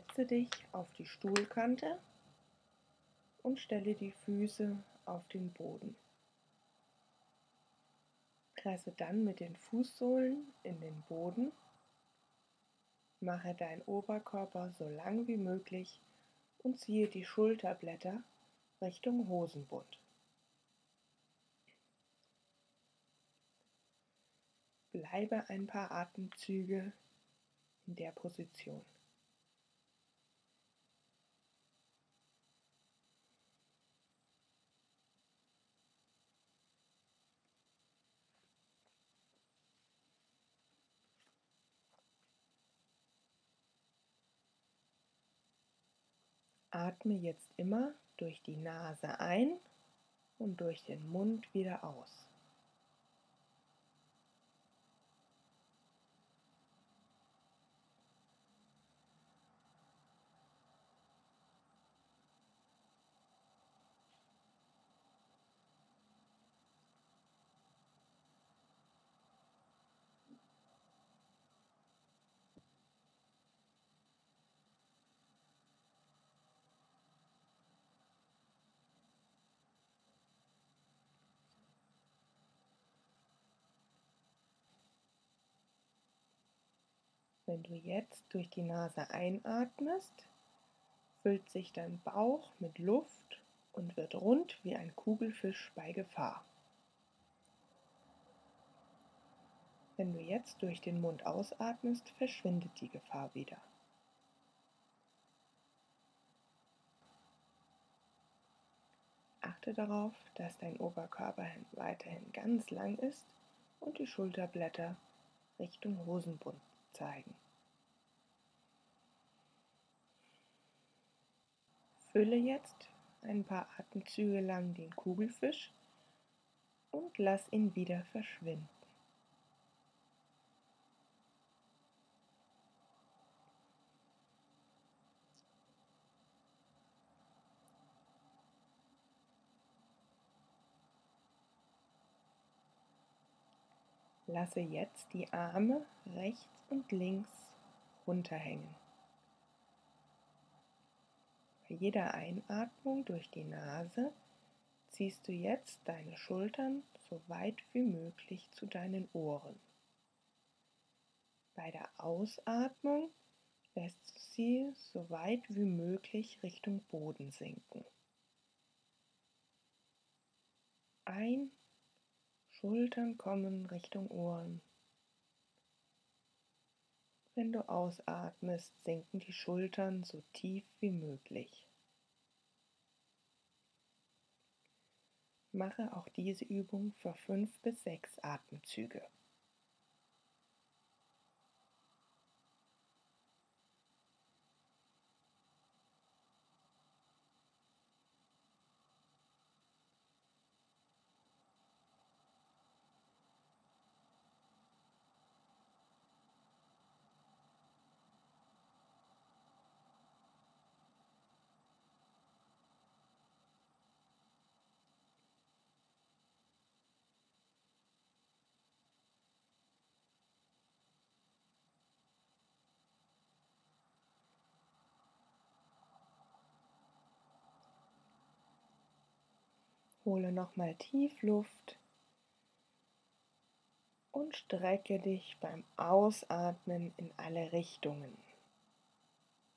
Setze dich auf die Stuhlkante und stelle die Füße auf den Boden. Presse dann mit den Fußsohlen in den Boden. Mache deinen Oberkörper so lang wie möglich und ziehe die Schulterblätter Richtung Hosenbund. Bleibe ein paar Atemzüge in der Position. Atme jetzt immer durch die Nase ein und durch den Mund wieder aus. Wenn du jetzt durch die Nase einatmest, füllt sich dein Bauch mit Luft und wird rund wie ein Kugelfisch bei Gefahr. Wenn du jetzt durch den Mund ausatmest, verschwindet die Gefahr wieder. Achte darauf, dass dein Oberkörper weiterhin ganz lang ist und die Schulterblätter Richtung Hosenbund zeigen. Fülle jetzt ein paar Atemzüge lang den Kugelfisch und lass ihn wieder verschwinden. Lasse jetzt die Arme rechts und links runterhängen. Bei jeder Einatmung durch die Nase ziehst du jetzt deine Schultern so weit wie möglich zu deinen Ohren. Bei der Ausatmung lässt du sie so weit wie möglich Richtung Boden sinken. Ein Schultern kommen Richtung Ohren. Wenn du ausatmest, sinken die Schultern so tief wie möglich. Mache auch diese Übung für fünf bis sechs Atemzüge. Hole nochmal tief Luft und strecke dich beim Ausatmen in alle Richtungen.